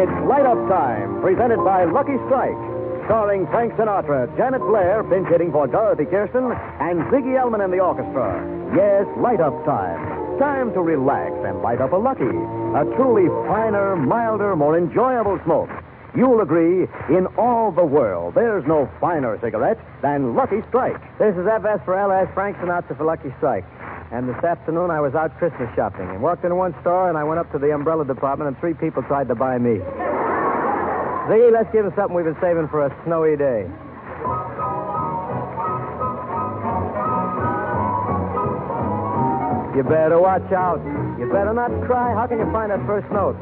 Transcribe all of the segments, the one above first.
It's Light Up Time, presented by Lucky Strike, starring Frank Sinatra, Janet Blair, pinch hitting for Dorothy Kirsten, and Ziggy Elman in the orchestra. Yes, Light Up Time. Time to relax and light up a Lucky, a truly finer, milder, more enjoyable smoke. You'll agree, in all the world, there's no finer cigarette than Lucky Strike. This is FS for LS, Frank Sinatra for Lucky Strike. And this afternoon I was out Christmas shopping and walked into one store and I went up to the umbrella department and three people tried to buy me. Ziggy, let's give us something we've been saving for a snowy day. You better watch out. You better not cry. How can you find that first note?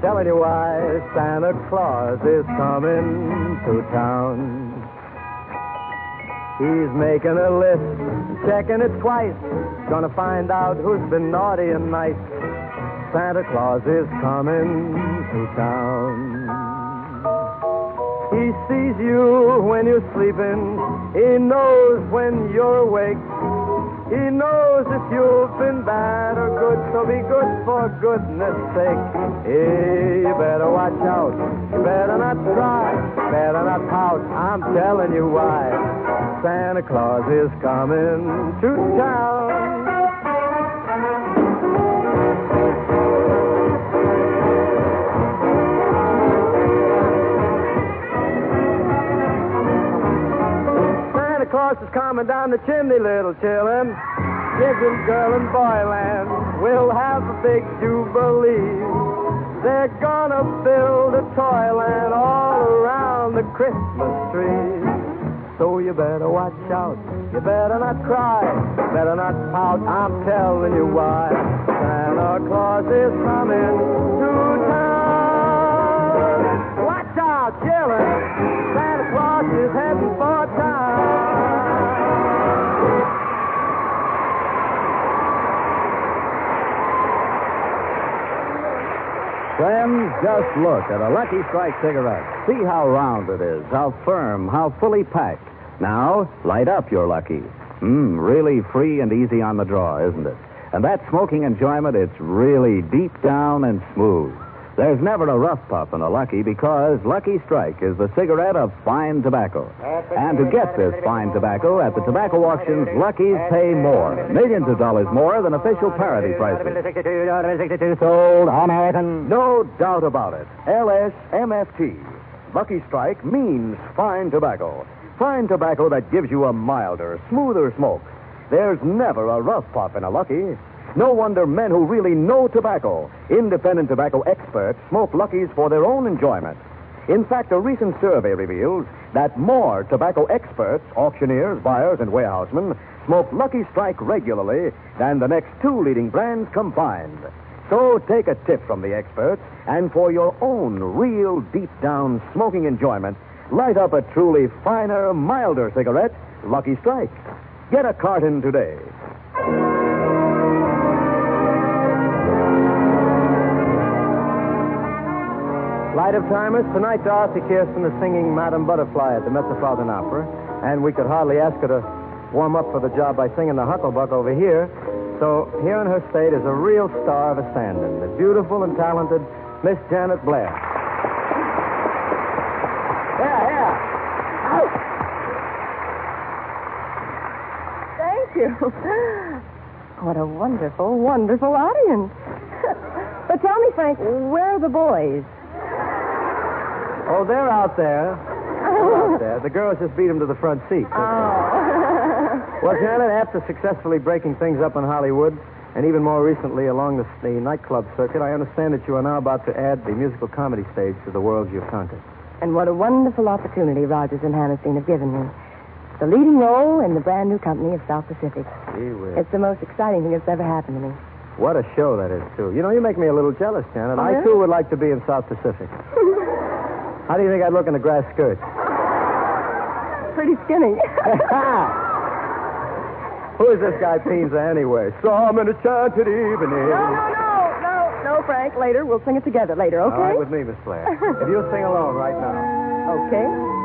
Telling you why Santa Claus is coming to town. He's making a list, checking it twice. Gonna find out who's been naughty and nice. Santa Claus is coming to town. He sees you when you're sleeping. He knows when you're awake. He knows if you've been bad or good, so be good for goodness sake. Hey, you better watch out. You better not cry. Better not pout. I'm telling you why. Santa Claus is coming to town. Santa Claus is coming down the chimney, little. Kids and girl and boyland will have a big jubilee. They're gonna build a toyland all around the Christmas tree. So you better watch out. You better not cry. Better not pout. I'm telling you why. Santa Claus is coming to town. Watch out, children. Santa Claus is heading for town. Friends, just look at a Lucky Strike cigarette. See how round it is, how firm, how fully packed. Now, light up your Lucky. Mmm, really free and easy on the draw, isn't it? And that smoking enjoyment, it's really deep down and smooth. There's never a rough puff in a Lucky because Lucky Strike is the cigarette of fine tobacco. And to get this fine tobacco at the tobacco auctions, Luckies pay more, millions of dollars more than official parity prices. Sold American. No doubt about it. LSMFT. Lucky Strike means fine tobacco. Fine tobacco that gives you a milder, smoother smoke. There's never a rough puff in a Lucky. No wonder men who really know tobacco, independent tobacco experts, smoke Luckies for their own enjoyment. In fact, a recent survey reveals that more tobacco experts, auctioneers, buyers, and warehousemen smoke Lucky Strike regularly than the next two leading brands combined. So take a tip from the experts, and for your own real deep down smoking enjoyment, light up a truly finer, milder cigarette, Lucky Strike. Get a carton today. Light of Timers, tonight Dorothy Kirsten is singing Madame Butterfly at the Metropolitan Opera, and we could hardly ask her to warm up for the job by singing the Hucklebuck over here. So here in her state is a real star of a stand-in, the beautiful and talented Miss Janet Blair. Yeah, yeah. Out. Thank you. What a wonderful, wonderful audience. but tell me, Frank, where are the boys? Oh, they're out there. They're out there. The girls just beat them to the front seat. Oh. Well, Janet, after successfully breaking things up in Hollywood, and even more recently along the, the nightclub circuit, I understand that you are now about to add the musical comedy stage to the worlds you've conquered. And what a wonderful opportunity Rodgers and Hammerstein have given me. The leading role in the brand new company of South Pacific. Gee whiz. It's the most exciting thing that's ever happened to me. What a show that is, too. You know, you make me a little jealous, Janet. Oh, I, too, would like to be in South Pacific. How do you think I'd look in a grass skirt? Pretty skinny. Who is this guy Pinza anyway? Some enchanted evening. no, no, no, no, no, Frank. Later, we'll sing it together later, okay? All right, with me, Miss Blair. if you'll sing alone right now. Okay.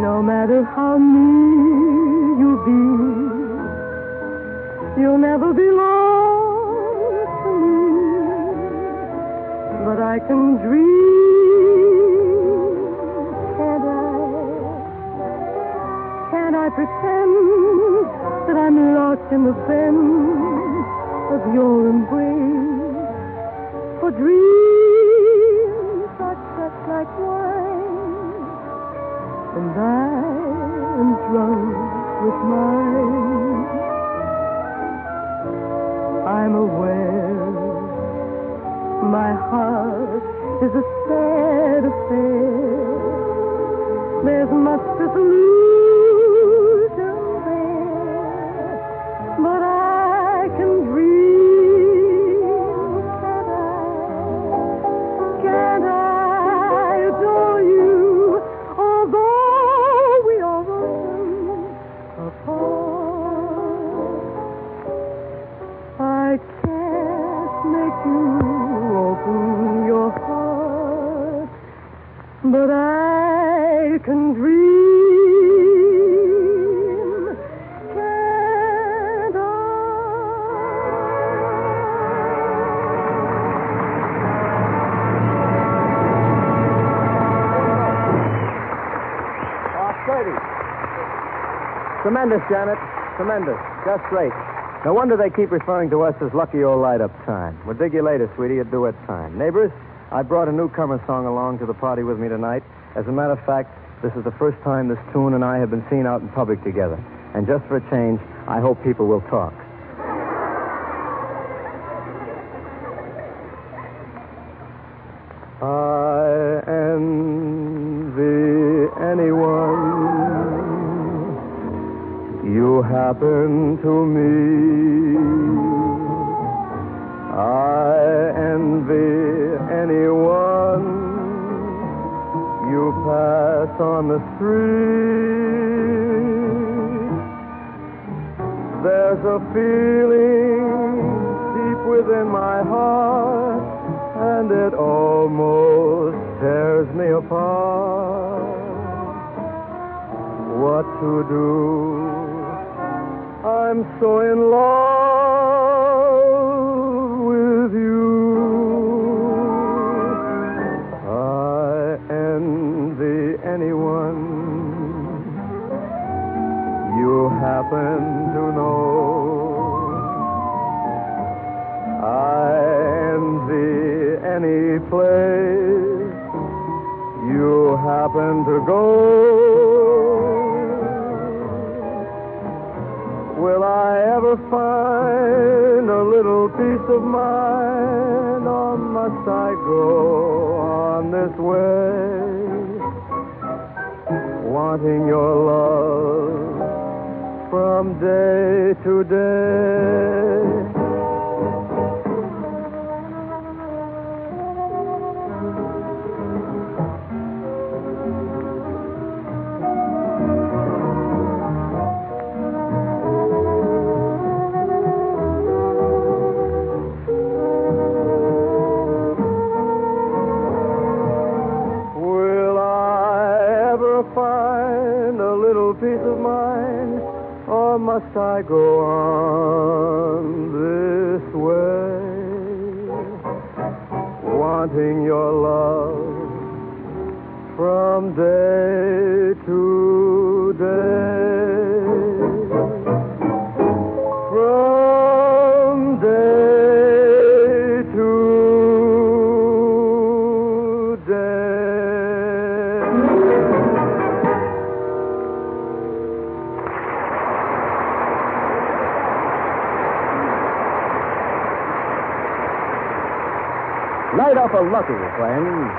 No matter how near you be, you'll never belong to me. But I can dream, can't I? Can I pretend that I'm lost in the bend of your embrace? For dreams and I am drunk with mine. I'm aware my heart is a sad affair. There's much disillusion Tremendous, Janet. Tremendous. Just great. No wonder they keep referring to us as lucky old light up time. We'll dig you later, sweetie, at duet time. Neighbors, I brought a newcomer song along to the party with me tonight. As a matter of fact, this is the first time this tune and I have been seen out in public together. And just for a change, I hope people will talk. Pass on the street. There's a feeling deep within my heart, and it almost tears me apart. What to do? I'm so in love mind, or must I go on this way, wanting your love from day to day? Must I go on lucky, friends.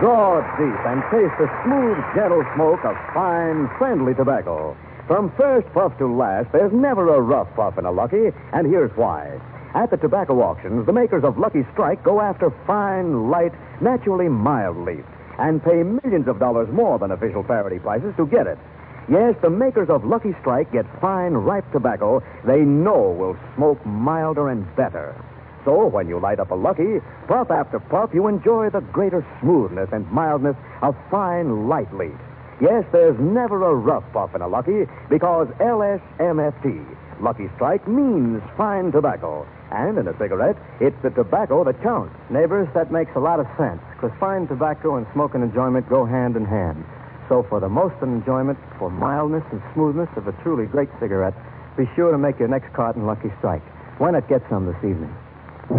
Draw deep and taste the smooth, gentle smoke of fine, friendly tobacco. From first puff to last, there's never a rough puff in a Lucky, and here's why. At the tobacco auctions, the makers of Lucky Strike go after fine, light, naturally mild leaf and pay millions of dollars more than official parity prices to get it. Yes, the makers of Lucky Strike get fine, ripe tobacco they know will smoke milder and better. So when you light up a Lucky, puff after puff, you enjoy the greater smoothness and mildness of fine, light leaf. Yes, there's never a rough puff in a Lucky because LSMFT, Lucky Strike, means fine tobacco. And in a cigarette, it's the tobacco that counts. Neighbors, that makes a lot of sense, because fine tobacco and smoking enjoyment go hand in hand. So for the most enjoyment, for mildness and smoothness of a truly great cigarette, be sure to make your next carton Lucky Strike. Why not get some this evening? This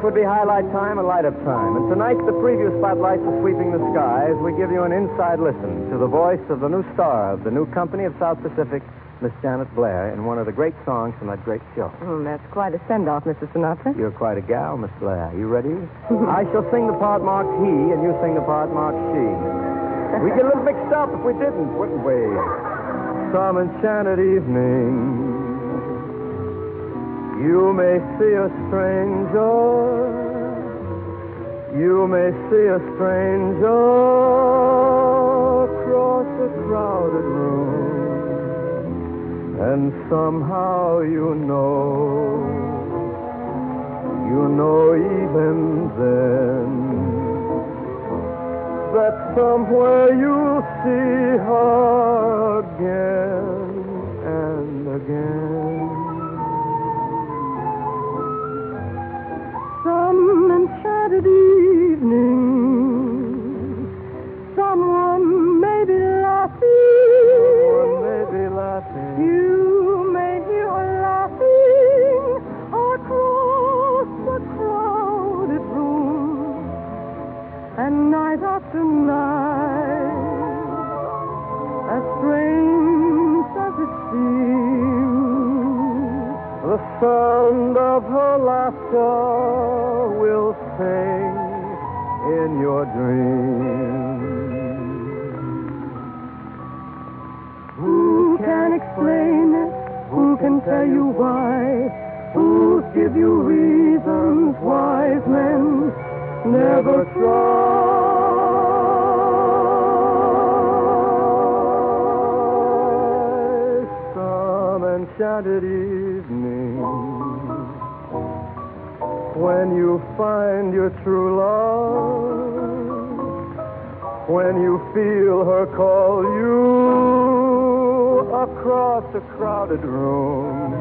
would be highlight time and light up time. And tonight, the preview spotlights are sweeping the skies. We give you an inside listen to the voice of the new star of the new company of South Pacific, Miss Janet Blair, in one of the great songs from that great show. Mm, that's quite a send off, Mr. Sinatra. You're quite a gal, Miss Blair. You ready? I shall sing the part marked he, and you sing the part marked she. We'd get a little mixed up we didn't, wouldn't we? Some enchanted evening. You may see a stranger. You may see a stranger across a crowded room. And somehow you know, you know even then, that somewhere you'll see her laughter will sing in your dreams. Who can explain it? Who can tell you why? Who'll give you reasons wise men never try? Some enchanted evening when you find your true love, when you feel her call you across a crowded room.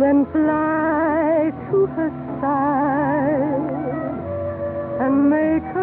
Then fly to her side and make her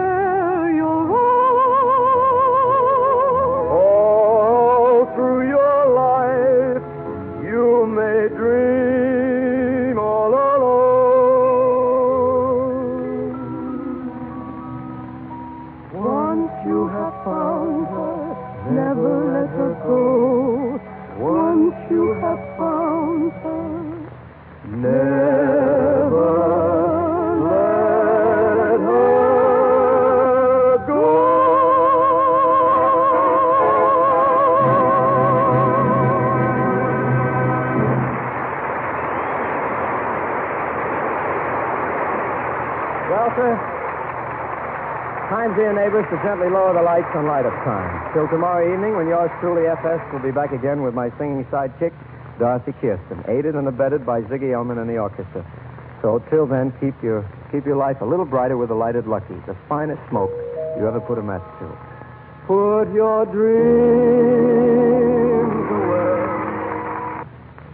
to gently lower the lights on light up time. Till tomorrow evening, when yours truly, FS, will be back again with my singing sidekick, Dorothy Kirsten, aided and abetted by Ziggy Elman and the orchestra. So till then, keep your keep your life a little brighter with a lighted Lucky, the finest smoke you ever put a match to. Put your dreams away.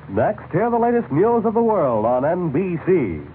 Next, hear the latest news of the world on NBC.